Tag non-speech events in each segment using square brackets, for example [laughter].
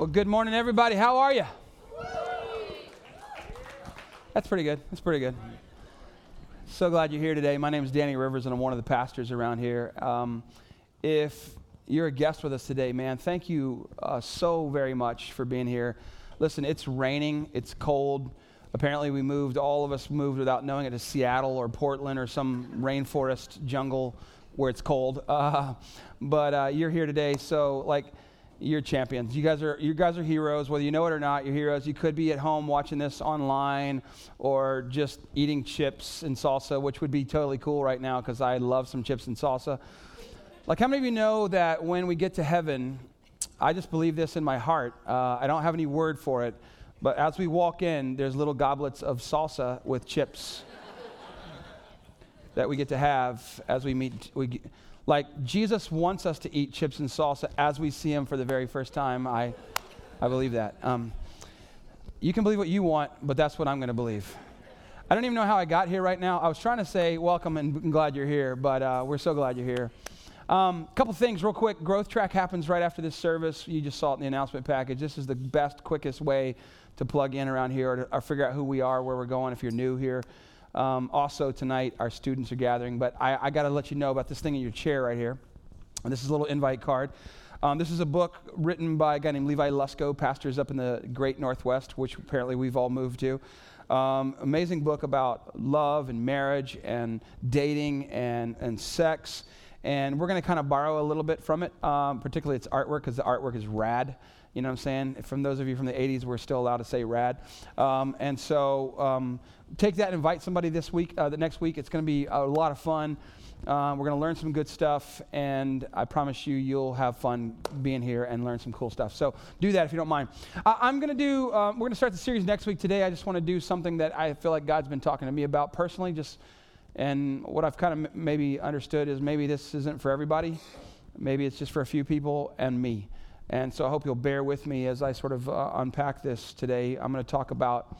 Well, good morning, everybody. How are you? That's pretty good. That's pretty good. So glad you're here today. My name is Danny Rivers, and I'm one of the pastors around here. Um, if you're a guest with us today, man, thank you uh, so very much for being here. Listen, it's raining, it's cold. Apparently, we moved, all of us moved without knowing it to Seattle or Portland or some rainforest jungle where it's cold. [laughs] Uh, but uh, you're here today, so like, you're champions. You guys are you guys are heroes, whether you know it or not. You're heroes. You could be at home watching this online, or just eating chips and salsa, which would be totally cool right now because I love some chips and salsa. Like, how many of you know that when we get to heaven, I just believe this in my heart. Uh, I don't have any word for it, but as we walk in, there's little goblets of salsa with chips [laughs] that we get to have as we meet. We, like Jesus wants us to eat chips and salsa as we see him for the very first time. I, I believe that. Um, you can believe what you want, but that's what I'm going to believe. I don't even know how I got here right now. I was trying to say welcome and glad you're here, but uh, we're so glad you're here. A um, couple things, real quick. Growth track happens right after this service. You just saw it in the announcement package. This is the best, quickest way to plug in around here or, to, or figure out who we are, where we're going if you're new here. Um, also, tonight, our students are gathering, but I, I got to let you know about this thing in your chair right here. And this is a little invite card. Um, this is a book written by a guy named Levi Lusko, pastors up in the great Northwest, which apparently we've all moved to. Um, amazing book about love and marriage and dating and, and sex. And we're going to kind of borrow a little bit from it, um, particularly its artwork, because the artwork is rad. You know what I'm saying? From those of you from the 80s, we're still allowed to say rad. Um, and so um, take that and invite somebody this week, uh, the next week. It's going to be a lot of fun. Uh, we're going to learn some good stuff, and I promise you, you'll have fun being here and learn some cool stuff. So do that if you don't mind. I- am going to do, um, we're going to start the series next week. Today, I just want to do something that I feel like God's been talking to me about personally, just, and what I've kind of m- maybe understood is maybe this isn't for everybody. Maybe it's just for a few people and me. And so I hope you'll bear with me as I sort of uh, unpack this today. I'm going to talk about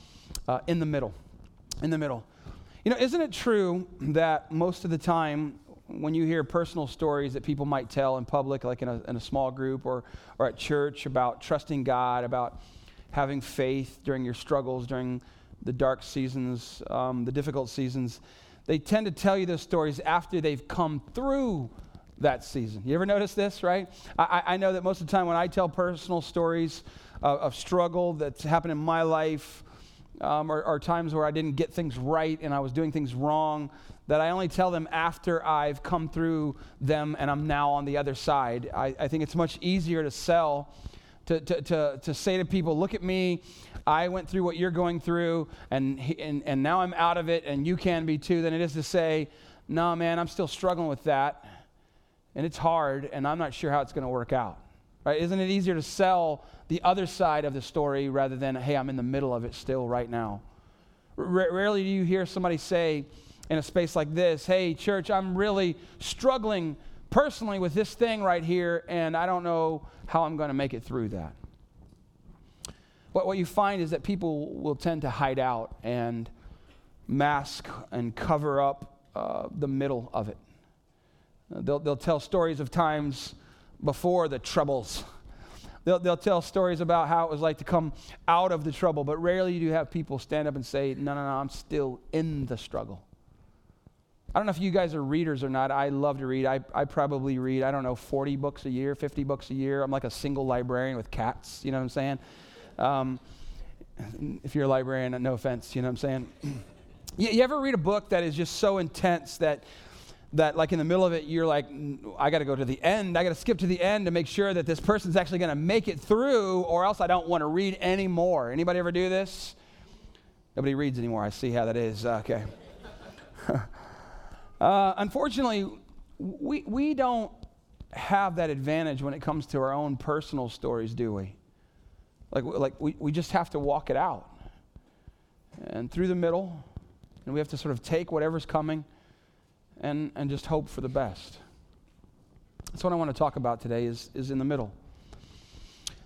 uh, in the middle in the middle. You know, isn't it true that most of the time when you hear personal stories that people might tell in public, like in a, in a small group or, or at church, about trusting God, about having faith during your struggles, during the dark seasons, um, the difficult seasons, they tend to tell you those stories after they've come through that season. You ever notice this, right? I, I know that most of the time when I tell personal stories of, of struggle that's happened in my life, um, or, or, times where I didn't get things right and I was doing things wrong, that I only tell them after I've come through them and I'm now on the other side. I, I think it's much easier to sell, to, to, to, to say to people, look at me, I went through what you're going through, and, and, and now I'm out of it, and you can be too, than it is to say, no, man, I'm still struggling with that, and it's hard, and I'm not sure how it's going to work out. Right? Isn't it easier to sell the other side of the story rather than, hey, I'm in the middle of it still right now. R- rarely do you hear somebody say in a space like this, hey, church, I'm really struggling personally with this thing right here, and I don't know how I'm going to make it through that. But what you find is that people will tend to hide out and mask and cover up uh, the middle of it. They'll, they'll tell stories of times before the troubles They'll, they'll tell stories about how it was like to come out of the trouble, but rarely do you have people stand up and say, No, no, no, I'm still in the struggle. I don't know if you guys are readers or not. I love to read. I, I probably read, I don't know, 40 books a year, 50 books a year. I'm like a single librarian with cats, you know what I'm saying? Um, if you're a librarian, no offense, you know what I'm saying? [clears throat] you, you ever read a book that is just so intense that that like in the middle of it you're like i got to go to the end. I got to skip to the end to make sure that this person's actually going to make it through or else i don't want to read anymore. Anybody ever do this? Nobody reads anymore. I see how that is. Okay. [laughs] Uh, unfortunately we, we don't have that advantage when it comes to our own personal stories do we? Like, like we, we just have to walk it out. And through the middle and we have to sort of take whatever's coming and, and just hope for the best. That's what I want to talk about today is, is in the middle.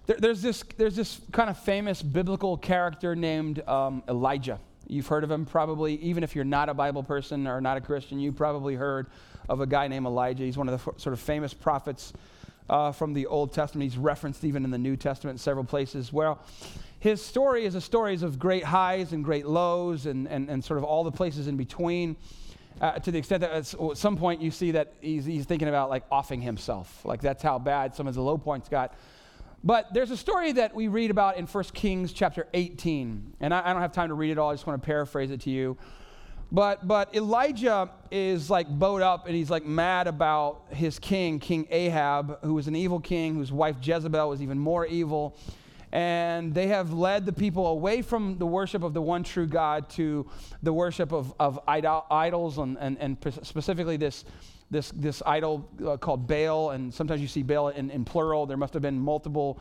There, there's, this, there's this kind of famous biblical character named um, Elijah. You've heard of him probably, even if you're not a Bible person or not a Christian, you probably heard of a guy named Elijah. He's one of the f- sort of famous prophets uh, from the Old Testament. He's referenced even in the New Testament in several places. Well, his story is a story of great highs and great lows and, and, and sort of all the places in between. Uh, to the extent that at some point you see that he's, he's thinking about like offing himself. Like that's how bad some of the low points got. But there's a story that we read about in 1 Kings chapter 18. And I, I don't have time to read it all, I just want to paraphrase it to you. But, but Elijah is like bowed up and he's like mad about his king, King Ahab, who was an evil king, whose wife Jezebel was even more evil. And they have led the people away from the worship of the one true God to the worship of, of idol, idols and, and, and specifically this, this, this idol uh, called Baal. And sometimes you see Baal in, in plural. There must have been multiple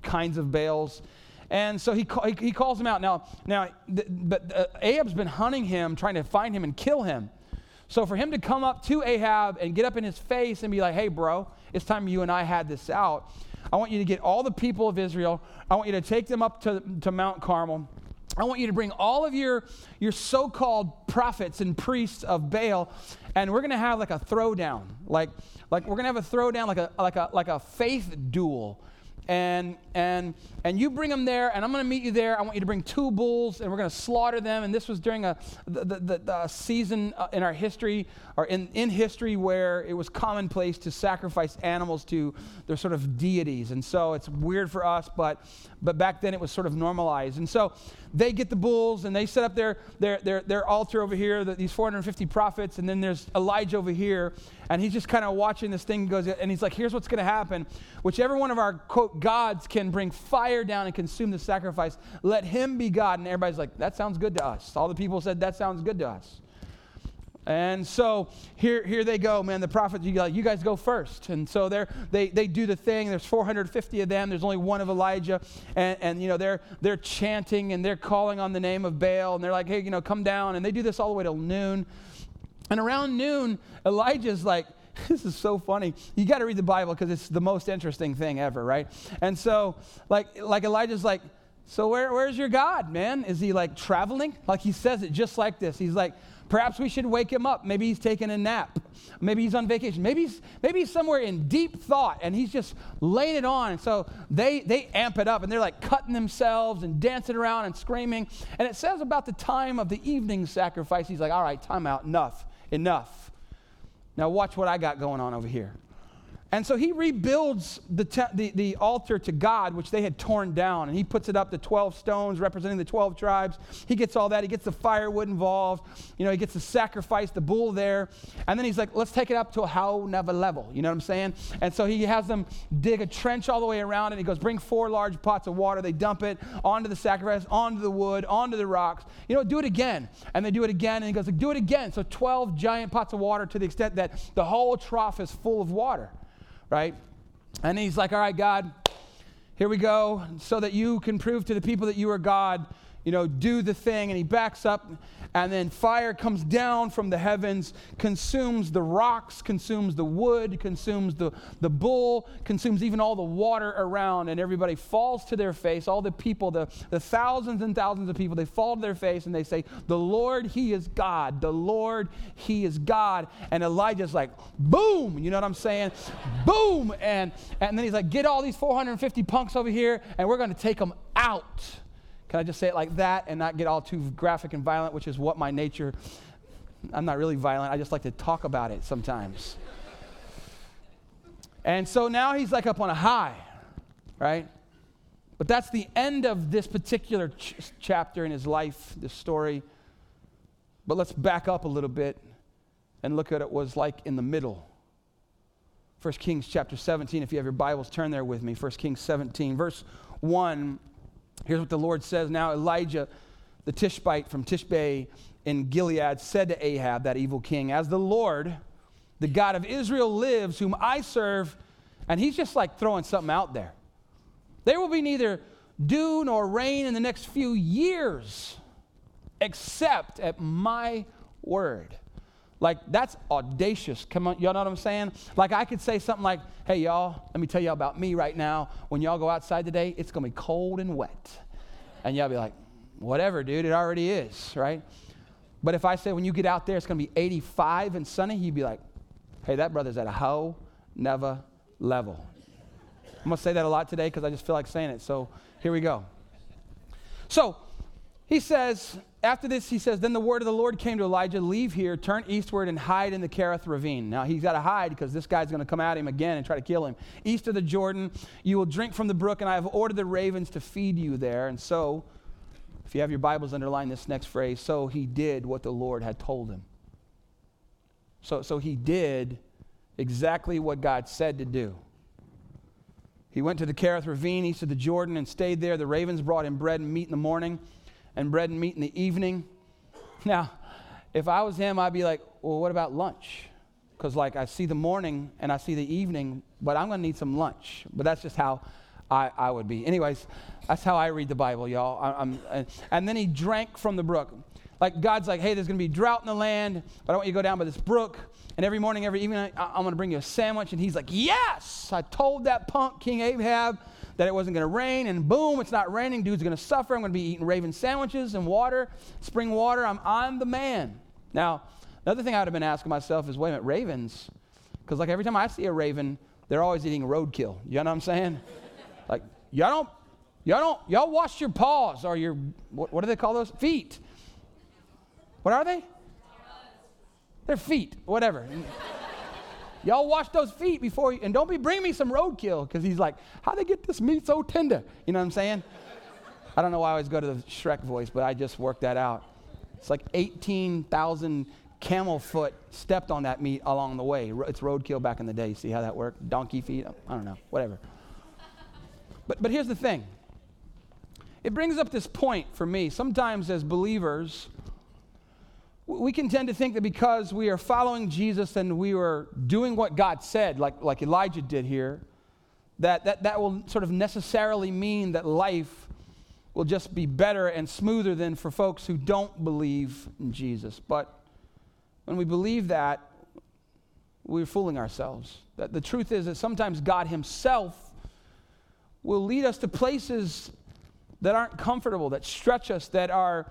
kinds of Baals. And so he, he calls him out. Now, now but uh, Ahab's been hunting him, trying to find him and kill him. So for him to come up to Ahab and get up in his face and be like, hey, bro, it's time you and I had this out. I want you to get all the people of Israel. I want you to take them up to, to Mount Carmel. I want you to bring all of your, your so called prophets and priests of Baal, and we're going to have like a throwdown. Like, like we're going to have a throwdown, like a, like, a, like a faith duel and and and you bring them there and i'm going to meet you there. I want you to bring two bulls and we're going to slaughter them. And this was during a the, the, the season uh, in our history or in, in history where it was commonplace to sacrifice animals to their sort of deities. And so it's weird for us but but back then it was sort of normalized. And so they get the bulls and they set up their their their, their altar over here the, these 450 prophets and then there's elijah over here and he's just kind of watching this thing goes and he's like here's what's going to happen. Whichever one of our quote gods can bring fire down and consume the sacrifice let him be god and everybody's like that sounds good to us all the people said that sounds good to us and so here, here they go, man. The prophets, you, you guys go first. And so they, they do the thing. There's 450 of them. There's only one of Elijah. And, and, you know, they're, they're chanting and they're calling on the name of Baal. And they're like, hey, you know, come down. And they do this all the way till noon. And around noon, Elijah's like, [laughs] this is so funny. You got to read the Bible because it's the most interesting thing ever, right? And so, like, like Elijah's like, so where, where's your God, man? Is he like traveling? Like he says it just like this. He's like, perhaps we should wake him up. Maybe he's taking a nap. Maybe he's on vacation. Maybe he's, maybe he's somewhere in deep thought and he's just laying it on. And so they, they amp it up and they're like cutting themselves and dancing around and screaming. And it says about the time of the evening sacrifice, he's like, all right, time out, enough enough. Now, watch what I got going on over here. And so he rebuilds the, te- the, the, altar to God, which they had torn down, and he puts it up to 12 stones representing the 12 tribes. He gets all that. He gets the firewood involved. You know, he gets the sacrifice, the bull there. And then he's like, let's take it up to a how never level. You know what I'm saying? And so he has them dig a trench all the way around, and he goes, bring four large pots of water. They dump it onto the sacrifice, onto the wood, onto the rocks. You know, do it again. And they do it again, and he goes, do it again. So 12 giant pots of water to the extent that the whole trough is full of water right? And he's like, All right, God, here we go, so that you can prove to the people that you are God. You know, do the thing. And he backs up and then fire comes down from the heavens, consumes the rocks, consumes the wood, consumes the, the bull, consumes even all the water around, and everybody falls to their face. All the people, the, the thousands and thousands of people, they fall to their face and they say, The Lord, He is God. The Lord, He is God. And Elijah's like, boom, you know what I'm saying? boom. And, and then he's like, Get all these 450 punks over here, and we're going to take them out. Can I just say it like that and not get all too graphic and violent, which is what my nature, I'm not really violent. I just like to talk about it sometimes. and so now he's like up on a high, right? But that's the end of this particular ch- chapter in his life, this story. But let's back up a little bit and look at it was like in the middle. 1 Kings chapter 17, if you have your Bibles, turn there with me. 1 Kings 17, verse 1 Here's what the Lord says now Elijah, the Tishbite from Tishbe in Gilead, said to Ahab, that evil king, As the Lord, the God of Israel, lives, whom I serve, and he's just like throwing something out there. There will be neither dew nor rain in the next few years, except at my word. Like, that's audacious. Come on, y'all know what I'm saying? Like, I could say something like, hey, y'all, let me tell y'all about me right now. When y'all go outside today, it's to be cold and wet. And y'all be like, whatever, dude, it already is, right? But if I say when you get out there, it's to be 85 and sunny, you'd be like, hey, that brother's at a hoe, never level. I'm to say that a lot today because I just feel like saying it. So here we go. So he says, after this, he says, Then the word of the Lord came to Elijah, Leave here, turn eastward, and hide in the Kerith ravine. Now he's got to hide because this guy's going to come at him again and try to kill him. East of the Jordan, you will drink from the brook, and I have ordered the ravens to feed you there. And so, if you have your Bibles, underline this next phrase. So he did what the Lord had told him. So, so he did exactly what God said to do. He went to the Kerith ravine east of the Jordan and stayed there. The ravens brought him bread and meat in the morning and bread and meat in the evening. [laughs] Now, if I was him, I'd be like, well, what about lunch? Because, like, I see the morning and I see the evening, but I'm going to need some lunch. But that's just how I, I would be. Anyways, that's how I read the Bible, y'all. I, and, and then he drank from the brook. Like, God's like, hey, there's going to be drought in the land, but I want you to go down by this brook. And every morning, every evening, I, I'm going to bring you a sandwich. And he's like, yes, I told that punk, King Ahab, that it wasn't going to rain, and boom, it's not raining. Dude's going to suffer. I'm going to be eating raven sandwiches and water, spring water. I'm, I'm the man. Now, another thing I would have been asking myself is wait a minute, ravens? Because, like, every time I see a raven, they're always eating roadkill. You know what I'm saying? [laughs] like, y'all don't, y'all don't, y'all wash your paws or your, what, what do they call those? Feet. What are they? They're feet, whatever. Y'all wash those feet before you, and don't be bring me some roadkill because he's like, how they get this meat so tender? You know what I'm saying? I don't know why I always go to the Shrek voice, but I just worked that out. It's like 18,000 camel foot stepped on that meat along the way. It's roadkill back in the day. See how that worked? Donkey feet? I don't know, whatever. But, but here's the thing it brings up this point for me. Sometimes as believers, we can tend to think that because we are following Jesus and we are doing what God said, like, like Elijah did here, that, that that will sort of necessarily mean that life will just be better and smoother than for folks who don't believe in Jesus. But when we believe that, we're fooling ourselves. That the truth is that sometimes God Himself will lead us to places that aren't comfortable, that stretch us, that are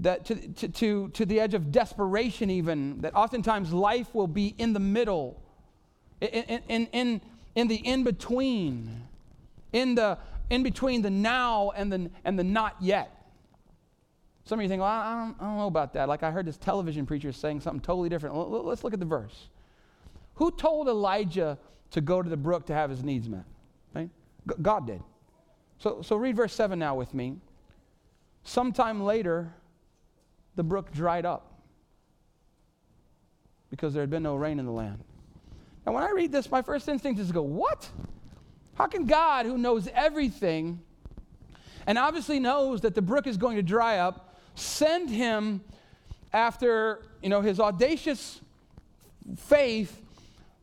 that to, to, to, to the edge of desperation, even, that oftentimes life will be in the middle, in, in, in, in the in between, in, the, in between the now and the, and the not yet. Some of you think, well, I don't, I don't know about that. Like I heard this television preacher saying something totally different. Let's look at the verse. Who told Elijah to go to the brook to have his needs met? Right? God did. So, so read verse 7 now with me. Sometime later, the brook dried up because there had been no rain in the land. Now, when I read this, my first instinct is to go, What? How can God, who knows everything, and obviously knows that the brook is going to dry up, send him after you know his audacious faith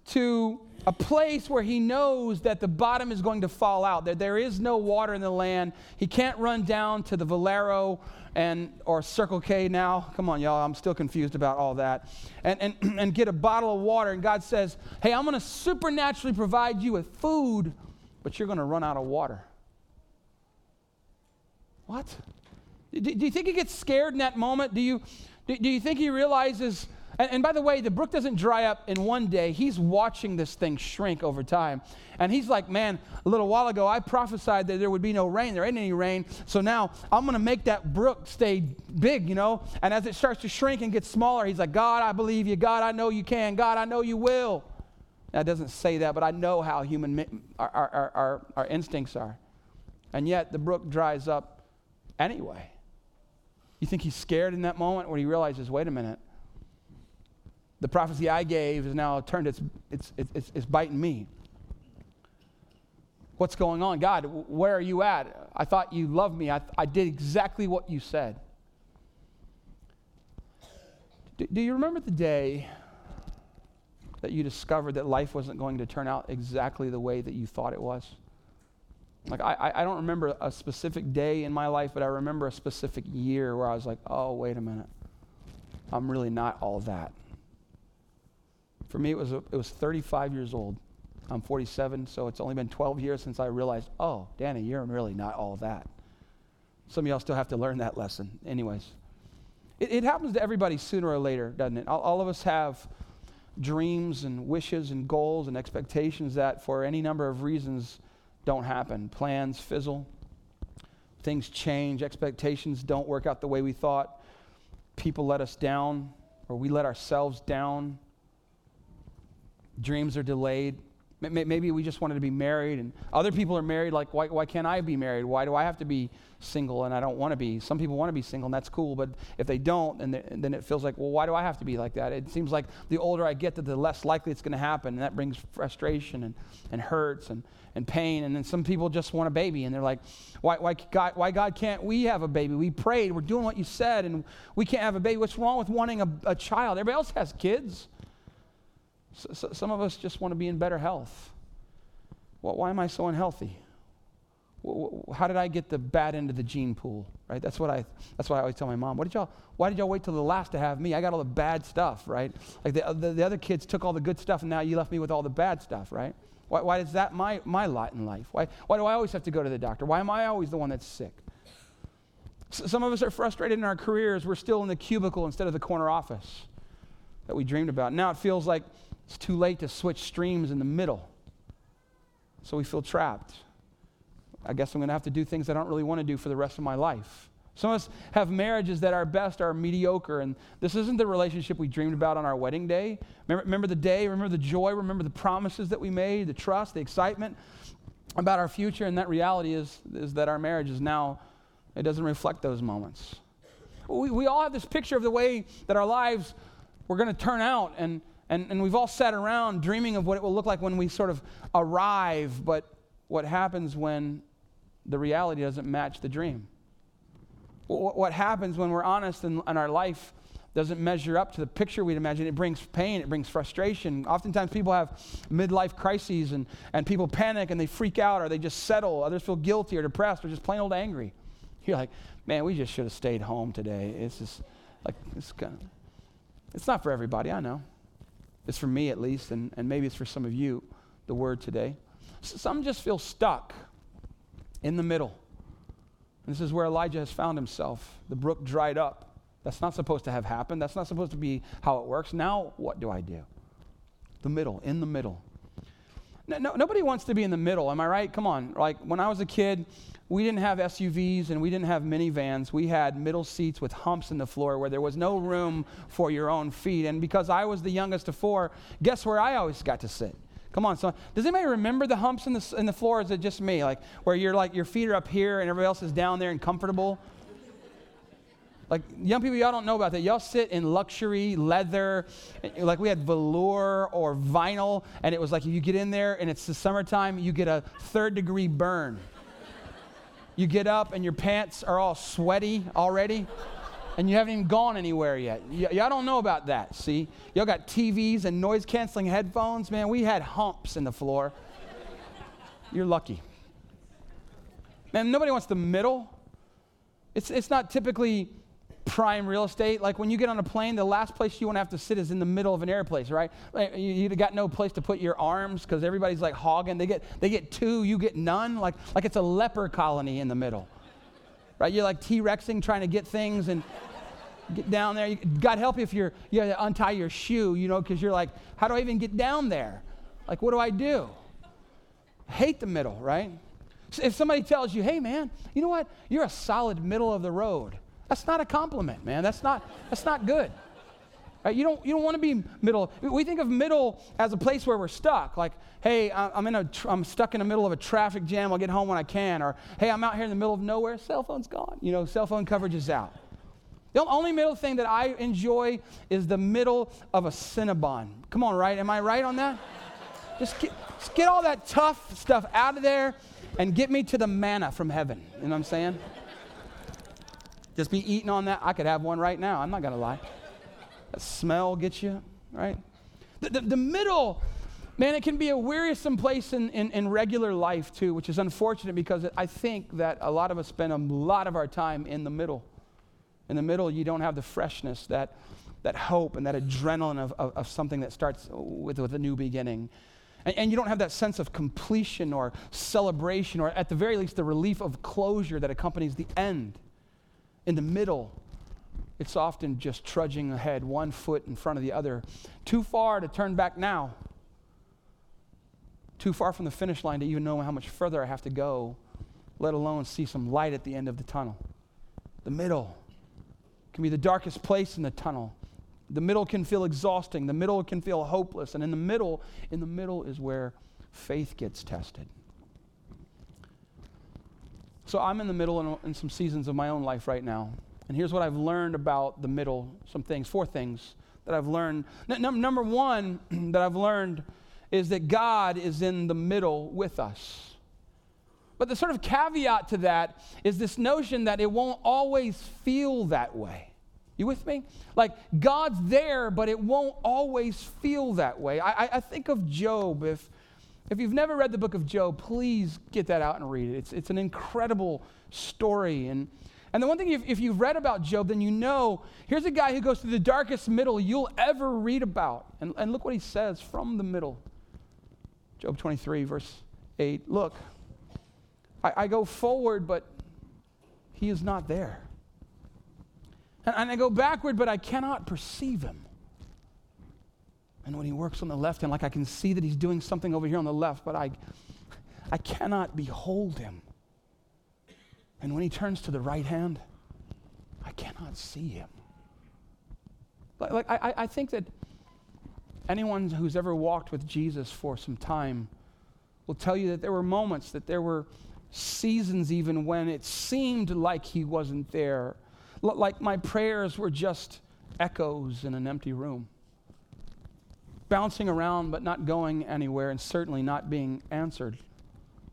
to a place where he knows that the bottom is going to fall out, that there is no water in the land. He can't run down to the Valero and or Circle K now. Come on, y'all. I'm still confused about all that. And and, [clears throat] and get a bottle of water. And God says, Hey, I'm gonna supernaturally provide you with food, but you're gonna run out of water. What? Do, do you think he gets scared in that moment? Do you do, do you think he realizes and, and, by the way, the brook doesn't dry up in one day. He's watching this thing shrink over time. And he's like, man, a little while ago, I prophesied that there would be no rain. There ain't any rain. So now I'm going to make that brook stay big, you know? And as it starts to shrink and get smaller, he's like, God, I believe you. God, I know you can. God, I know you will. That doesn't say that, but I know how human, our, our, our, our instincts are. And yet, the brook dries up anyway. You think he's scared in that moment when he realizes, wait a minute, the prophecy I gave is now turned, it's, it's, it's, it's biting me. What's going on? God, where are you at? I thought you loved me. I, I did exactly what you said. Do, do you remember the day that you discovered that life wasn't going to turn out exactly the way that you thought it was? Like, I, I don't remember a specific day in my life, but I remember a specific year where I was like, oh, wait a minute. I'm really not all that. For me, it was, it was 35 years old. I'm 47, so it's only been 12 years since I realized, oh, Danny, you're really not all that. Some of y'all still have to learn that lesson. Anyways, it, it happens to everybody sooner or later, doesn't it? All, all of us have dreams and wishes and goals and expectations that, for any number of reasons, don't happen. Plans fizzle, things change, expectations don't work out the way we thought, people let us down, or we let ourselves down, dreams are delayed. Maybe we just wanted to be married, and other people are married. Like, why, why can't I be married? Why do I have to be single and I don't want to be? Some people want to be single, and that's cool. But if they don't, and then it feels like, well, why do I have to be like that? It seems like the older I get, that the less likely it's going to happen, and that brings frustration and, and hurts and, and pain. And then some people just want a baby, and they're like, why, why, God, why God can't we have a baby? We prayed, we're doing what you said, and we can't have a baby. What's wrong with wanting a, a child? Everybody else has kids. So, so some of us just want to be in better health. Well, why am I so unhealthy? How did I get the bad end of the gene pool? Right? That's what I. That's why I always tell my mom. What did y'all? Why did y'all wait till the last to have me? I got all the bad stuff, right? Like the, uh, the, the other kids took all the good stuff, and now you left me with all the bad stuff, right? Why, why is that my, my lot in life? Why, why do I always have to go to the doctor? Why am I always the one that's sick? S- some of us are frustrated in our careers. We're still in the cubicle instead of the corner office that we dreamed about. Now it feels like it's too late to switch streams in the middle. So we feel trapped. I guess I'm going to have to do things I don't really want to do for the rest of my life. Some of us have marriages that are best are mediocre, and this isn't the relationship we dreamed about on our wedding day. Remember, remember the day, remember the joy, remember the promises that we made, the trust, the excitement about our future, and that reality is, is that our marriage is now, it doesn't reflect those moments. We, we all have this picture of the way that our lives were going to turn out, and and, and we've all sat around dreaming of what it will look like when we sort of arrive, but what happens when the reality doesn't match the dream? What happens when we're honest and, and our life doesn't measure up to the picture we'd imagine? It brings pain, it brings frustration. Oftentimes people have midlife crises and, and people panic and they freak out or they just settle. Others feel guilty or depressed or just plain old angry. [laughs] You're like, man, we just should have stayed home today. It's just like, it's, kind of, it's not for everybody, I know. It's for me at least, and, and maybe it's for some of you, the word today. Some just feel stuck in the middle. And this is where Elijah has found himself. The brook dried up. That's not supposed to have happened. That's not supposed to be how it works. Now, what do I do? The middle, in the middle. No, no, nobody wants to be in the middle, am I right? Come on. Like when I was a kid, we didn't have SUVs and we didn't have minivans. We had middle seats with humps in the floor where there was no room for your own feet. And because I was the youngest of four, guess where I always got to sit? Come on, so does anybody remember the humps in the, in the floor? is it just me? Like where you're like your feet are up here and everybody else is down there and comfortable? Like young people, y'all don't know about that. Y'all sit in luxury leather, like we had velour or vinyl, and it was like if you get in there and it's the summertime, you get a third degree burn. You get up and your pants are all sweaty already, and you haven't even gone anywhere yet. Y- y'all don't know about that, see? Y'all got TVs and noise canceling headphones. Man, we had humps in the floor. You're lucky. Man, nobody wants the middle. It's, it's not typically prime real estate. Like when you get on a plane, the last place you want to have to sit is in the middle of an airplane, right? You, you got no place to put your arms because everybody's like hogging. They get they get two, you get none. Like like it's a leper colony in the middle, right? You're like T-rexing trying to get things and get down there. God help you if you're you have to untie your shoe, you know, because you're like, how do I even get down there? Like what do I do? hate the middle, right? If somebody tells you, hey man, you know what? You're a solid middle of the road. That's not a compliment, man. That's not, that's not good. Right? You don't, you don't want to be middle. We think of middle as a place where we're stuck. Like, hey, I'm, in a tr- I'm stuck in the middle of a traffic jam. I'll get home when I can. Or, hey, I'm out here in the middle of nowhere. Cell phone's gone. You know, cell phone coverage is out. The only middle thing that I enjoy is the middle of a Cinnabon. Come on, right? Am I right on that? [laughs] just, get, just get all that tough stuff out of there and get me to the manna from heaven. You know what I'm saying? Just be eating on that. I could have one right now. I'm not going to lie. That smell gets you, right? The, the, the, middle, man, it can be a wearisome place in, in, in regular life too, which is unfortunate because I think that a lot of us spend a lot of our time in the middle. In the middle, you don't have the freshness, that, that hope, and that adrenaline of, of, of something that starts with, with a new beginning. And, and, you don't have that sense of completion or celebration, or at the very least, the relief of closure that accompanies the end in the middle, it's often just trudging ahead, one foot in front of the other. Too far to turn back now. Too far from the finish line to even know how much further I have to go, let alone see some light at the end of the tunnel. The middle can be the darkest place in the tunnel. The middle can feel exhausting. The middle can feel hopeless. And in the middle, in the middle is where faith gets tested. So I'm in the middle in, in some seasons of my own life right now. And here's what I've learned about the middle some things, four things that I've learned. N- number one [clears throat] that I've learned is that God is in the middle with us. But the sort of caveat to that is this notion that it won't always feel that way. You with me? Like God's there, but it won't always feel that way. I, I, think of Job. If, if you've never read the book of Job, please get that out and read it. It's, it's an incredible story. And, and the one thing, if, if you've read about Job, then you know here's a guy who goes through the darkest middle you'll ever read about. And, and look what he says from the middle. Job 23, verse 8. Look, I, I go forward, but he is not there. And, and I go backward, but I cannot perceive him. And when he works on the left hand, like I can see that he's doing something over here on the left, but I, I cannot behold him. And when he turns to the right hand, I cannot see him. Like, like I, I think that anyone who's ever walked with Jesus for some time will tell you that there were moments, that there were seasons even when it seemed like he wasn't there, L- like my prayers were just echoes in an empty room, bouncing around but not going anywhere and certainly not being answered.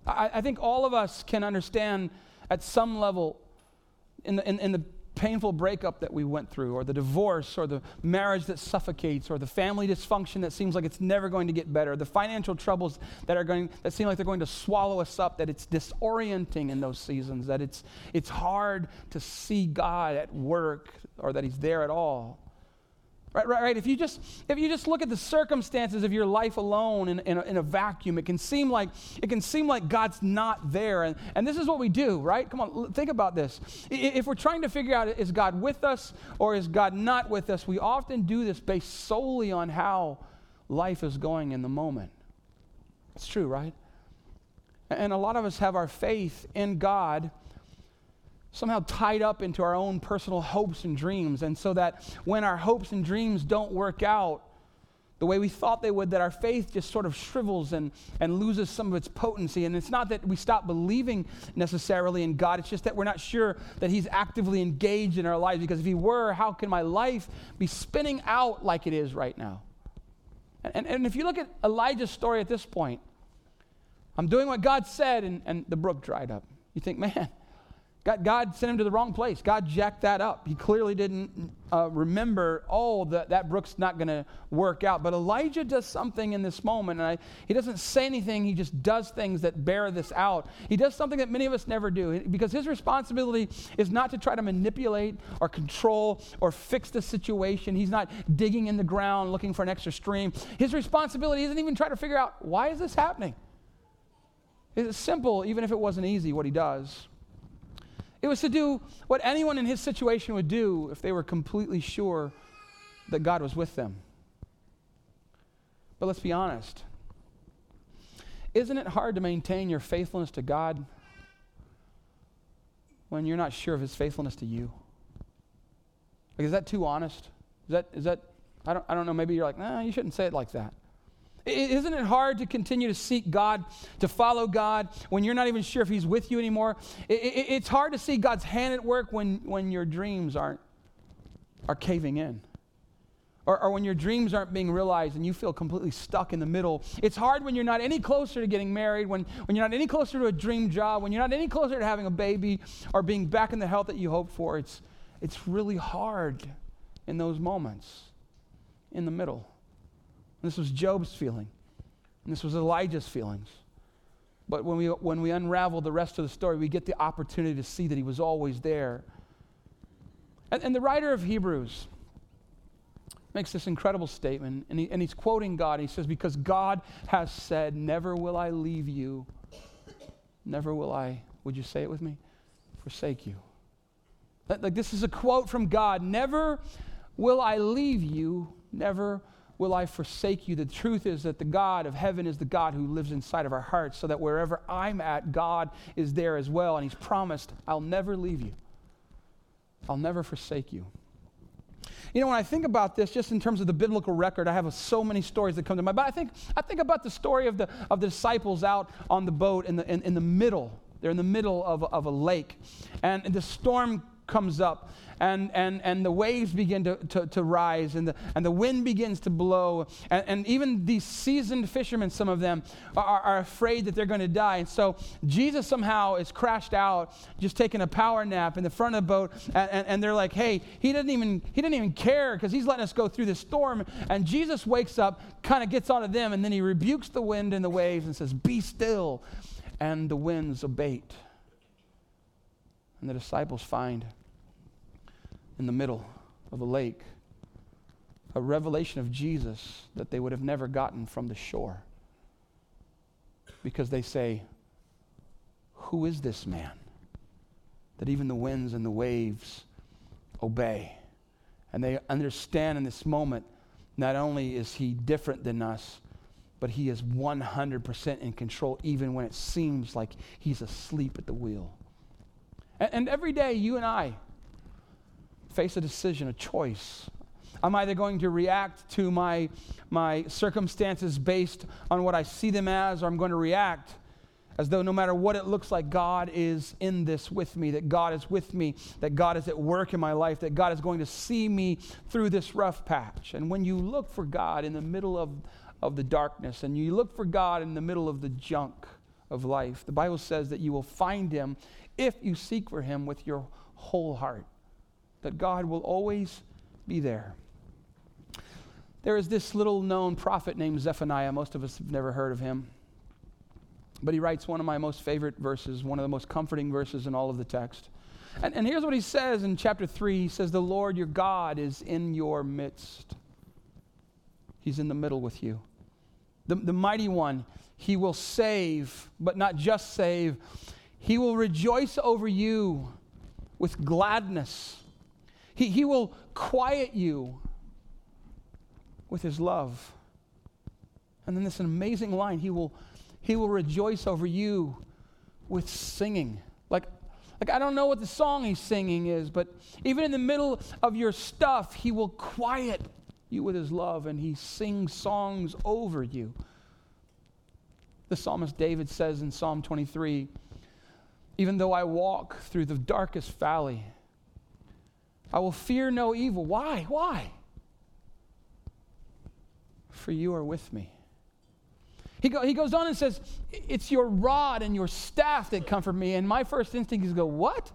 I, I think all of us can understand at some level in the, in, in the painful breakup that we went through, or the divorce, or the marriage that suffocates, or the family dysfunction that seems like it's never going to get better, the financial troubles that are going that seem like they're going to swallow us up, that it's disorienting in those seasons, that it's it's hard to see God at work or that He's there at all. Right, right, right. If you just if you just look at the circumstances of your life alone in, in, a, in, a, vacuum, it can seem like it can seem like God's not there. And, and this is what we do, right? Come on, think about this. If we're trying to figure out is God with us or is God not with us, we often do this based solely on how life is going in the moment. It's true, right? And a lot of us have our faith in God somehow tied up into our own personal hopes and dreams. And so that when our hopes and dreams don't work out the way we thought they would, that our faith just sort of shrivels and, and loses some of its potency. And it's not that we stop believing necessarily in God, it's just that we're not sure that He's actively engaged in our lives. Because if He were, how can my life be spinning out like it is right now? And, and, if you look at Elijah's story at this point, I'm doing what God said, and, and the brook dried up. You think, [laughs] man, God, God, sent him to the wrong place. God jacked that up. He clearly didn't uh, remember, oh, the, that brook's not going to work out. But Elijah does something in this moment, and I, he doesn't say anything. He just does things that bear this out. He does something that many of us never do because his responsibility is not to try to manipulate or control or fix the situation. He's not digging in the ground looking for an extra stream. His responsibility isn't even trying to figure out why is this happening. It's simple, even if it wasn't easy, what he does. It was to do what anyone in his situation would do if they were completely sure that God was with them. But let's be honest. Isn't it hard to maintain your faithfulness to God when you're not sure of his faithfulness to you? Like, is that too honest? Is that, is that I, don't, I don't know, maybe you're like, nah, you shouldn't say it like that. Isn't it hard to continue to seek God, to follow God, when you're not even sure if He's with you anymore? It's hard to see God's hand at work when, when your dreams aren't are caving in. Or, or when your dreams aren't being realized and you feel completely stuck in the middle. It's hard when you're not any closer to getting married, when, when you're not any closer to a dream job, when you're not any closer to having a baby or being back in the health that you hope for. It's, it's really hard in those moments in the middle. This was Job's feeling. And this was Elijah's feelings. But when we, when we unravel the rest of the story, we get the opportunity to see that he was always there. And, and the writer of Hebrews makes this incredible statement, and, he, and he's quoting God. He says, Because God has said, Never will I leave you, never will I, would you say it with me? Forsake you. Like this is a quote from God Never will I leave you, never will I forsake you. The truth is that the God of heaven is the God who lives inside of our hearts, so that wherever I'm at, God is there as well. And He's promised, I'll never leave you, I'll never forsake you. You know, when I think about this, just in terms of the biblical record, I have so many stories that come to mind. But I think, I think about the story of the, of the disciples out on the boat in the, in, in the middle. They're in the middle of, of a lake. And the storm comes up and, and, and the waves begin to, to, to rise and the, and the wind begins to blow. And, and even these seasoned fishermen, some of them, are, are afraid that they're going to die. And so Jesus somehow is crashed out, just taking a power nap in the front of the boat. And, and, and they're like, hey, he didn't even, he didn't even care because he's letting us go through this storm. And Jesus wakes up, kind of gets onto them, and then he rebukes the wind and the waves and says, be still. And the winds abate. And the disciples find in the middle of a lake, a revelation of Jesus that they would have never gotten from the shore. Because they say, Who is this man? That even the winds and the waves obey. And they understand in this moment not only is he different than us, but he is 100% in control, even when it seems like he's asleep at the wheel. And, and every day, you and I, face a decision, a choice. I'm either going to react to my, my circumstances based on what I see them as, or I'm going to react as though no matter what it looks like, God is in this with me, that God is with me, that God is at work in my life, that God is going to see me through this rough patch. And when you look for God in the middle of, of the darkness, and you look for God in the middle of the junk of life, the Bible says that you will find Him if you seek for Him with your whole heart that God will always be there. There is this little known prophet named Zephaniah. Most of us have never heard of him. But he writes one of my most favorite verses, one of the most comforting verses in all of the text. And, and here's what he says in chapter 3 He says, The Lord your God is in your midst, He's in the middle with you. The, the mighty one, He will save, but not just save, He will rejoice over you with gladness. He, he will quiet you with his love. And then this amazing line, he will, he will rejoice over you with singing. Like, like I don't know what the song he's singing is, but even in the middle of your stuff, he will quiet you with his love and he sings songs over you. The psalmist David says in Psalm 23 Even though I walk through the darkest valley, I will fear no evil. Why? Why? For you are with me. He, go, he goes on and says, It's your rod and your staff that comfort me. And my first instinct is go, What?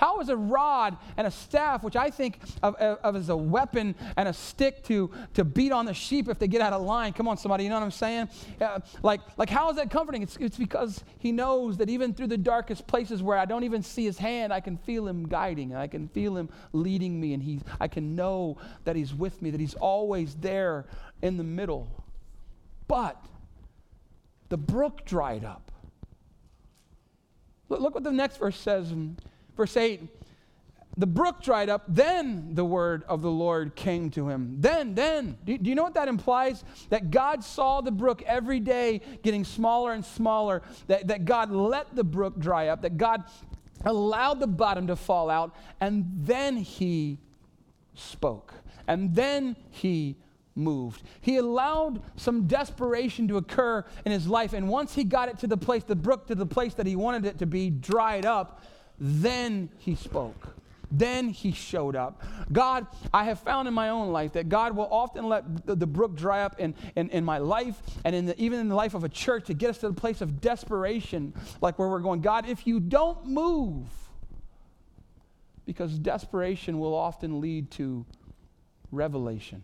How is a rod and a staff, which I think of, of, as a weapon and a stick to, to beat on the sheep if they get out of line? Come on, somebody, you know what I'm saying? Uh, like, like, how is that comforting? It's, it's because he knows that even through the darkest places where I don't even see his hand, I can feel him guiding and I can feel him leading me, and he, I can know that he's with me, that he's always there in the middle. But the brook dried up. Look, what the next verse says in Verse 8 the brook dried up, then the word of the Lord came to him. Then, then. Do, do, you know what that implies? That God saw the brook every day getting smaller and smaller, that, that God let the brook dry up, that God allowed the bottom to fall out, and then he spoke. And then he moved. He allowed some desperation to occur in his life, and once he got it to the place, the brook to the place that he wanted it to be dried up, then he spoke. Then he showed up. God, I have found in my own life that God will often let the, the brook dry up in, in, in my life and in the, even in the life of a church to get us to the place of desperation, like where we're going, God, if you don't move, because desperation will often lead to revelation.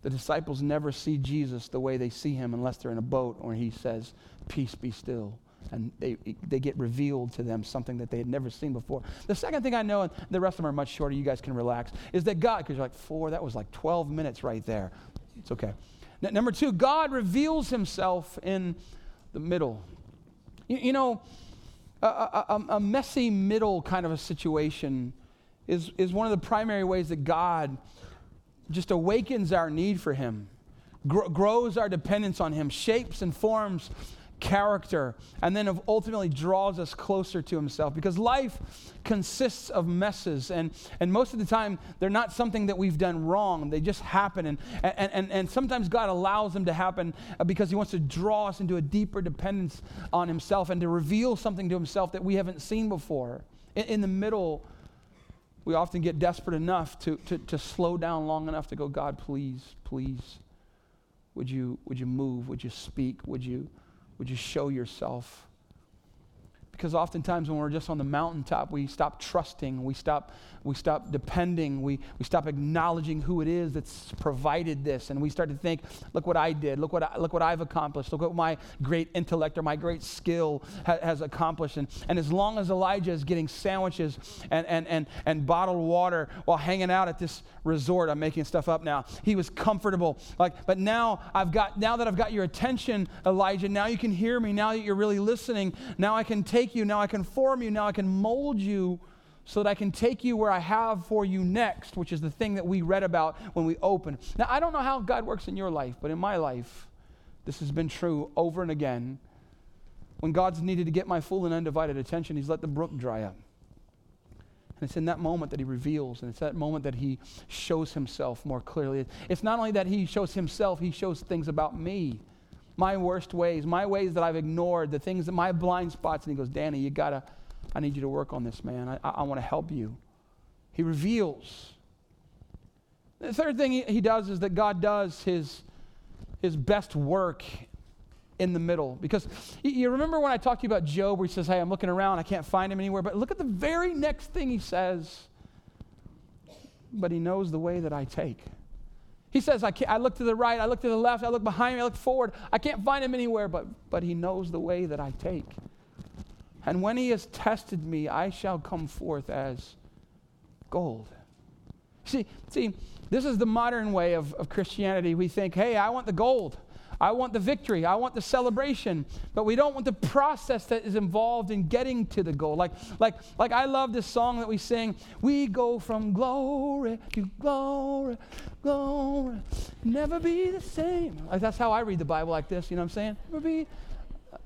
The disciples never see Jesus the way they see him unless they're in a boat where he says, Peace be still and they, they get revealed to them something that they had never seen before. The second thing I know, and the rest of them are much shorter, you guys can relax, is that God, because you're like, four, that was like 12 minutes right there. It's okay. N- number two, God reveals himself in the middle. You, you know, a, a, a, um, messy middle kind of a situation is, is one of the primary ways that God just awakens our need for Him, gr- grows our dependence on Him, shapes and forms character, and then ultimately draws us closer to Himself. Because life consists of messes, and, and most of the time, they're not something that we've done wrong. They just happen. And, and, and, and sometimes God allows them to happen uh, because He wants to draw us into a deeper dependence on Himself and to reveal something to Himself that we haven't seen before. In, in the middle, we often get desperate enough to, to, to slow down long enough to go, God, please, please, would you, would you move? Would you speak? Would you? Would you show yourself? Because oftentimes when we're just on the mountaintop, we stop trusting, we stop, we stop depending, we, we stop acknowledging who it is that's provided this, and we start to think, look what I did, look what, I, look what I've accomplished, look what my great intellect or my great skill ha- has accomplished. And, and as long as Elijah is getting sandwiches and, and, and, and bottled water while hanging out at this resort, I'm making stuff up now, he was comfortable. Like, but now I've got, now that I've got your attention, Elijah, now you can hear me, now that you're really listening, now I can take you, now I can form you, now I can mold you so that I can take you where I have for you next, which is the thing that we read about when we open. Now, I don't know how God works in your life, but in my life, this has been true over and again. When God's needed to get my full and undivided attention, He's let the brook dry up. And it's in that moment that He reveals, and it's that moment that He shows Himself more clearly. It's not only that He shows Himself, He shows things about me my worst ways, my ways that I've ignored, the things that my blind spots. And he goes, Danny, you gotta, I need you to work on this, man. I, I, I want to help you. He reveals. The third thing he, he does is that God does his, his best work in the middle. Because you remember when I talked to you about Job, where he says, Hey, I'm looking around, I can't find him anywhere. But look at the very next thing he says. But he knows the way that I take. He says, I, I look to the right, I look to the left, I look behind me, I look forward. I can't find him anywhere, but, but he knows the way that I take. And when he has tested me, I shall come forth as gold. See, see, this is the modern way of, of Christianity. We think, hey, I want the gold. I want the victory. I want the celebration. But we don't want the process that is involved in getting to the goal. Like, like, like I love this song that we sing. We go from glory to glory, glory, never be the same. Like that's how I read the Bible like this. You know what I'm saying? Never be.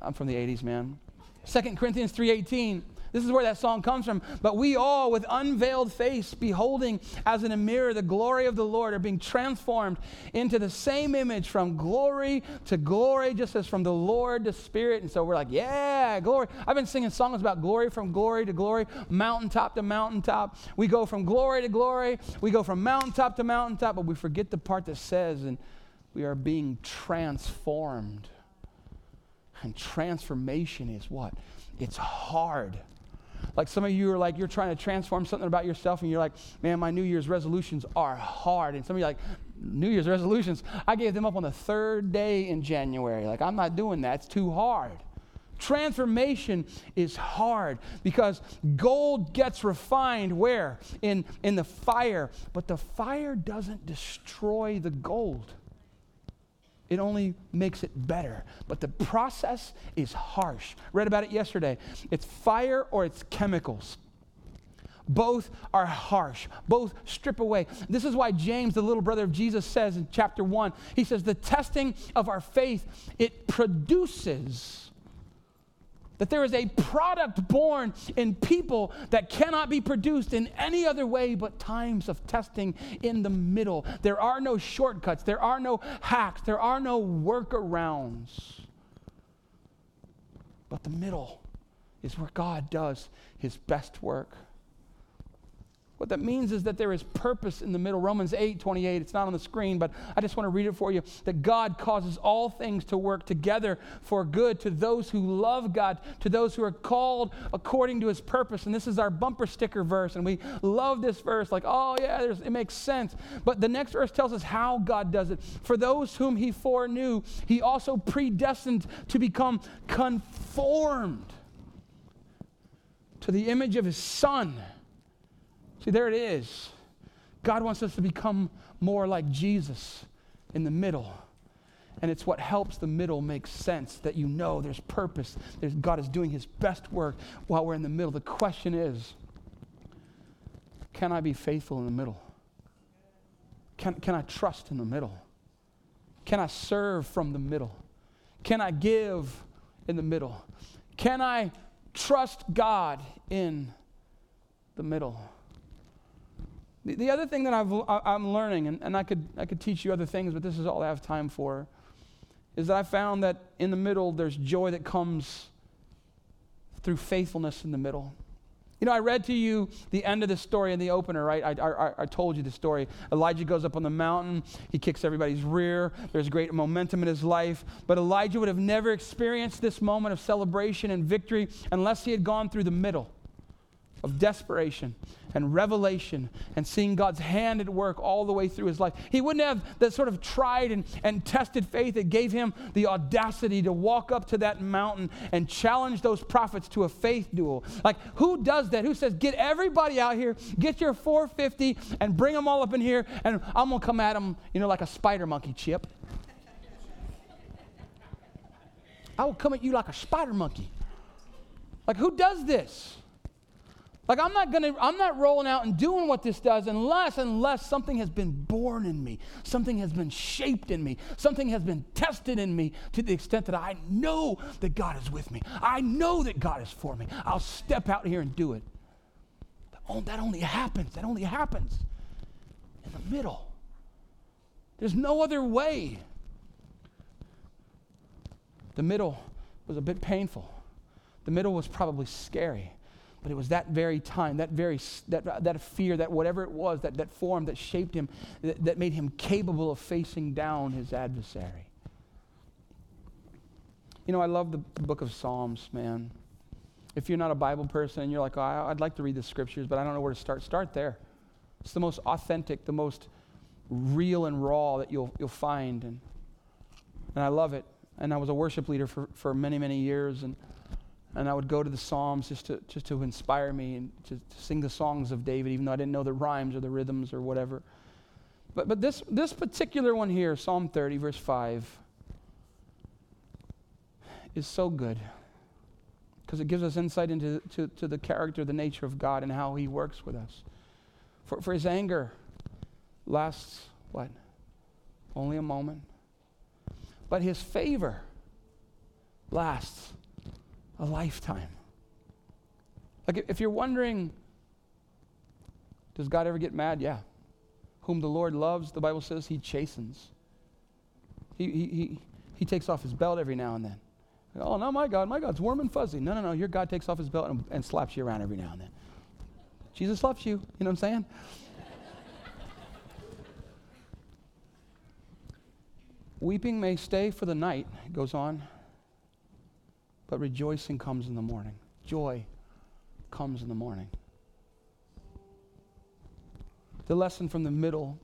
I'm from the 80s, man. 2 Corinthians 3.18 this is where that song comes from. But we all, with unveiled face, beholding as in a mirror the glory of the Lord, are being transformed into the same image from glory to glory, just as from the Lord to Spirit. And so we're like, yeah, glory. I've been singing songs about glory from glory to glory, mountaintop to mountaintop. We go from glory to glory. We go from mountaintop to mountaintop, but we forget the part that says, and we are being transformed. And transformation is what? It's hard. Like some of you are like, you're trying to transform something about yourself, and you're like, man, my New Year's resolutions are hard. And some of you like, New Year's resolutions, I gave them up on the third day in January. Like, I'm not doing that, it's too hard. Transformation is hard because gold gets refined where? In, in the fire. But the fire doesn't destroy the gold it only makes it better. But the process is harsh. Read about it yesterday. It's fire or it's chemicals. Both are harsh. Both strip away. This is why James, the little brother of Jesus, says in chapter 1, he says, The testing of our faith, it produces that there is a product born in people that cannot be produced in any other way but times of testing in the middle. There are no shortcuts, there are no hacks, there are no workarounds. But the middle is where God does his best work. What that means is that there is purpose in the middle. Romans 8 28, it's not on the screen, but I just want to read it for you. That God causes all things to work together for good to those who love God, to those who are called according to his purpose. And this is our bumper sticker verse, and we love this verse. Like, oh, yeah, it makes sense. But the next verse tells us how God does it. For those whom he foreknew, he also predestined to become conformed to the image of his son See, there it is. God wants us to become more like Jesus in the middle. And it's what helps the middle make sense that you know there's purpose. There's, God is doing his best work while we're in the middle. The question is can I be faithful in the middle? Can, can I trust in the middle? Can I serve from the middle? Can I give in the middle? Can I trust God in the middle? The, the other thing that I've, I'm learning, and, and I, could, I could teach you other things, but this is all I have time for, is that I found that in the middle there's joy that comes through faithfulness in the middle. You know, I read to you the end of the story in the opener, right? I, I, I, told you the story. Elijah goes up on the mountain. He kicks everybody's rear. There's great momentum in his life. But Elijah would have never experienced this moment of celebration and victory unless he had gone through the middle of desperation and revelation and seeing God's hand at work all the way through his life. He wouldn't have that sort of tried and, and tested faith that gave him the audacity to walk up to that mountain and challenge those prophets to a faith duel. Like, who does that? Who says, get everybody out here, get your 450 and bring them all up in here, and I'm going to come at them, you know, like a spider monkey chip. I will come at you like a spider monkey. Like, who does this? Like I'm not gonna, I'm not rolling out and doing what this does unless, unless something has been born in me, something has been shaped in me, something has been tested in me to the extent that I know that God is with me. I know that God is for me. I'll step out here and do it. That only happens. That only happens in the middle. There's no other way. The middle was a bit painful. The middle was probably scary. But it was that very time, that very that, that fear, that whatever it was, that, that form that shaped him, that, that made him capable of facing down his adversary. You know, I love the book of Psalms, man. If you're not a Bible person and you're like, oh, I'd like to read the scriptures, but I don't know where to start, start there. It's the most authentic, the most real and raw that you'll, you'll find. And, and I love it. And I was a worship leader for, for many, many years. And and I would go to the Psalms just to, just to inspire me and to, to, sing the songs of David, even though I didn't know the rhymes or the rhythms or whatever. But, but this, this particular one here, Psalm 30, verse 5, is so good because it gives us insight into to, to the character, the nature of God, and how He works with us. For, for His anger lasts, what? Only a moment. But His favor lasts a lifetime. Like, if you're wondering, does God ever get mad? Yeah. Whom the Lord loves, the Bible says, he chastens. He, he, he, he takes off his belt every now and then. Oh, no, my God, my God's warm and fuzzy. No, no, no, your God takes off his belt and, and slaps you around every now and then. Jesus loves you, you know what I'm saying? [laughs] Weeping may stay for the night, goes on but rejoicing comes in the morning. Joy comes in the morning. The lesson from the middle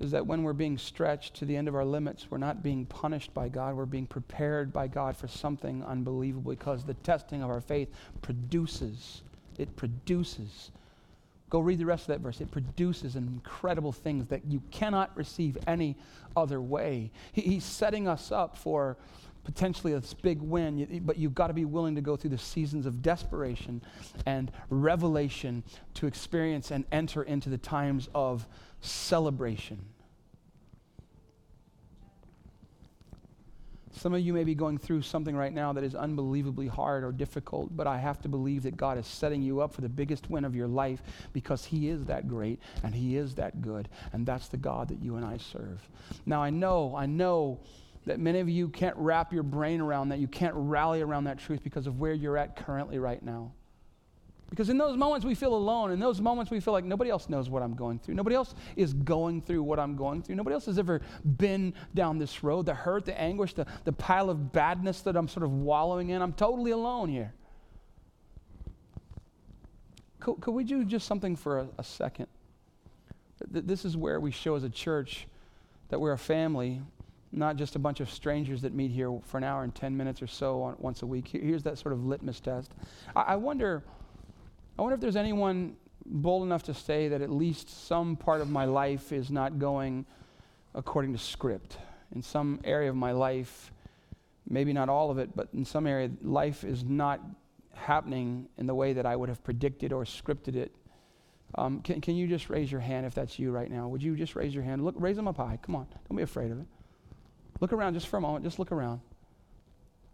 is that when we're being stretched to the end of our limits, we're not being punished by God, we're being prepared by God for something unbelievable because the testing of our faith produces, it produces. Go read the rest of that verse. It produces incredible things that you cannot receive any other way. He, he's setting us up for potentially a big win, but you've got to be willing to go through the seasons of desperation and revelation to experience and enter into the times of celebration. Some of you may be going through something right now that is unbelievably hard or difficult, but I have to believe that God is setting you up for the biggest win of your life because He is that great and He is that good, and that's the God that you and I serve. Now, I know, I know that many of you can't wrap your brain around that. You can't rally around that truth because of where you're at currently right now. Because in those moments we feel alone. In those moments we feel like nobody else knows what I'm going through. Nobody else is going through what I'm going through. Nobody else has ever been down this road. The hurt, the anguish, the, the pile of badness that I'm sort of wallowing in. I'm totally alone here. Could, could we do just something for a, a second? This is where we show as a church that we're a family not just a bunch of strangers that meet here for an hour and 10 minutes or so on, once a week. Here's that sort of litmus test. I, I, wonder, I wonder if there's anyone bold enough to say that at least some part of my life is not going according to script. in some area of my life, maybe not all of it, but in some area, life is not happening in the way that I would have predicted or scripted it. Um, can, can you just raise your hand if that's you right now? Would you just raise your hand? Look, raise them up high. Come on. Don't be afraid of it. Look around just for a moment. Just look around.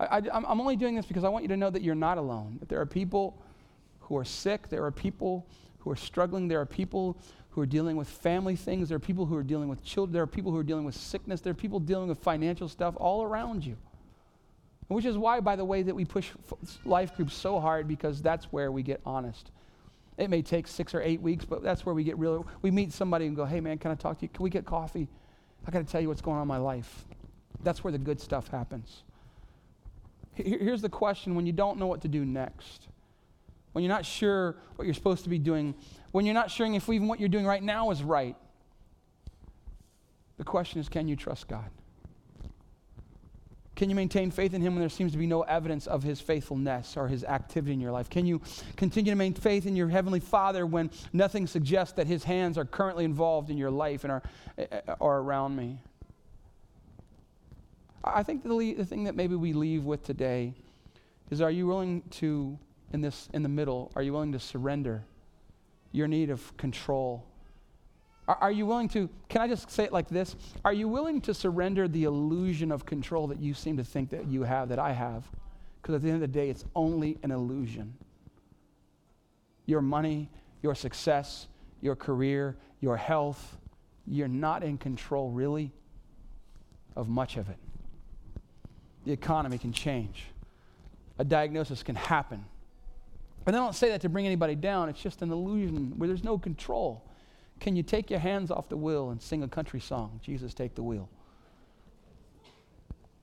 I, am only doing this because I want you to know that you're not alone. That there are people who are sick. There are people who are struggling. There are people who are dealing with family things. There are people who are dealing with children. There are people who are dealing with sickness. There are people dealing with financial stuff all around you. Which is why, by the way, that we push life groups so hard because that's where we get honest. It may take six or eight weeks, but that's where we get real. We meet somebody and go, hey, man, can I talk to you? Can we get coffee? I got to tell you what's going on in my life. That's where the good stuff happens. Here's the question when you don't know what to do next, when you're not sure what you're supposed to be doing, when you're not sure if even what you're doing right now is right, the question is can you trust God? Can you maintain faith in Him when there seems to be no evidence of His faithfulness or His activity in your life? Can you continue to maintain faith in your Heavenly Father when nothing suggests that His hands are currently involved in your life and are, eh, eh, are around me? I think the, the thing that maybe we leave with today is are you willing to, in this, in the middle, are you willing to surrender your need of control? Are, are you willing to, can I just say it like this? Are you willing to surrender the illusion of control that you seem to think that you have, that I have? Because at the end of the day, it's only an illusion. Your money, your success, your career, your health, you're not in control, really, of much of it the economy can change. A diagnosis can happen. And I don't say that to bring anybody down, it's just an illusion where there's no control. Can you take your hands off the wheel and sing a country song? Jesus, take the wheel.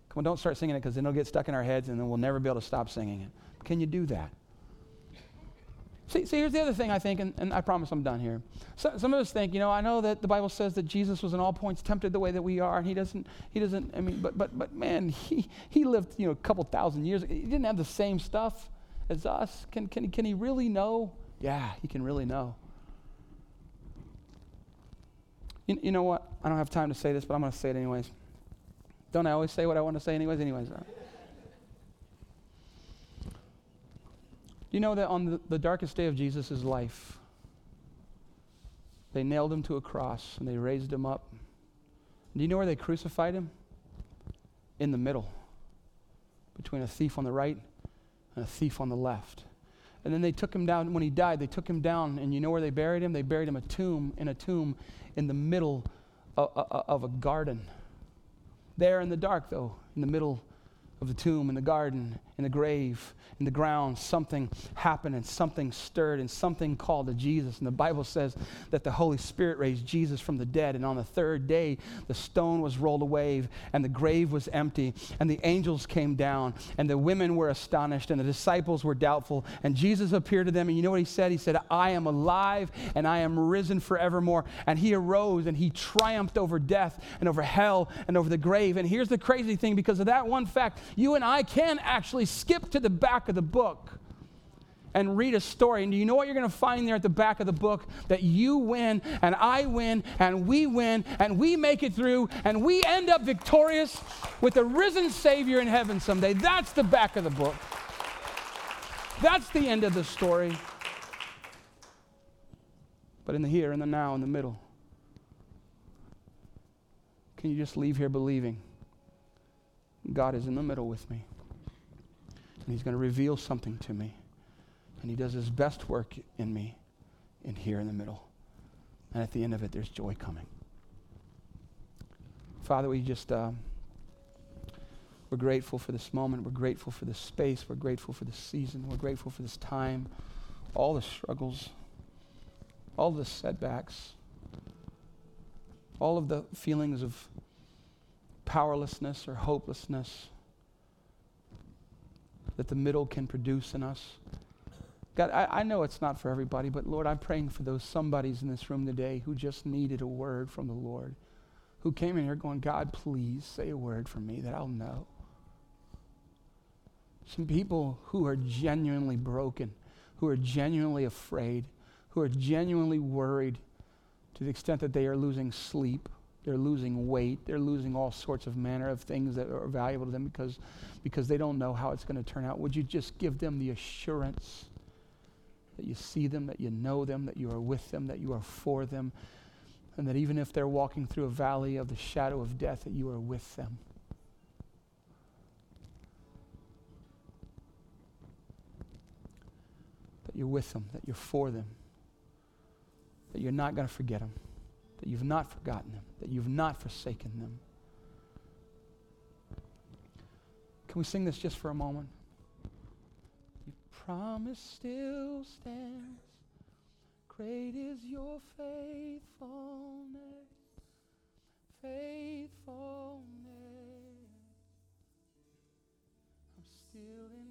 Come on, don't start singing it because then it'll get stuck in our heads and then we'll never be able to stop singing it. Can you do that? See, see, here's the other thing I think, and, and I promise I'm done here. So, some of us think, you know, I know that the Bible says that Jesus was in all points tempted the way that we are, and he doesn't, he doesn't, I mean, but, but, but man, [laughs] he, he lived, you know, a couple thousand years. He didn't have the same stuff as us. Can, can, can he really know? Yeah, he can really know. You, you know what? I don't have time to say this, but I'm going to say it anyways. Don't I always say what I want to say anyways? Anyways. Uh, Do you know that on the, the darkest day of Jesus' life, they nailed him to a cross and they raised him up? Do you know where they crucified him? In the middle, between a thief on the right and a thief on the left. And then they took him down, when he died, they took him down, and you know where they buried him? They buried him a tomb, in a tomb in the middle of, of, of a garden. There in the dark, though, in the middle of the tomb, in the garden, in the grave, in the ground, something happened and something stirred and something called to Jesus. And the Bible says that the Holy Spirit raised Jesus from the dead. And on the third day, the stone was rolled away and the grave was empty. And the angels came down and the women were astonished and the disciples were doubtful. And Jesus appeared to them. And you know what he said? He said, I am alive and I am risen forevermore. And he arose and he triumphed over death and over hell and over the grave. And here's the crazy thing because of that one fact, you and I can actually skip to the back of the book and read a story. And do you know what you're going to find there at the back of the book? That you win, and I win, and we win, and we make it through, and we end up victorious with the risen Savior in heaven someday. That's the back of the book. That's the end of the story. But in the here, in the now, in the middle, can you just leave here believing God is in the middle with me? And He's going to reveal something to me. And He does His best work in me, in here in the middle. And at the end of it, there's joy coming. Father, we just, uh, we're grateful for this moment. We're grateful for this space. We're grateful for this season. We're grateful for this time, all the struggles, all the setbacks, all of the feelings of powerlessness or hopelessness that the middle can produce in us. God, I, I know it's not for everybody, but Lord, I'm praying for those somebodies in this room today who just needed a word from the Lord, who came in here going, God, please say a word for me that I'll know. Some people who are genuinely broken, who are genuinely afraid, who are genuinely worried to the extent that they are losing sleep They're losing weight. They're losing all sorts of manner of things that are valuable to them because, because they don't know how it's going to turn out. Would you just give them the assurance that you see them, that you know them, that you are with them, that you are for them, and that even if they're walking through a valley of the shadow of death, that you are with them? That you're with them, that you're for them, that you're not going to forget them that you've not forgotten them, that you've not forsaken them. Can we sing this just for a moment? Your promise still stands. Great is your faithfulness, faithfulness. I'm still in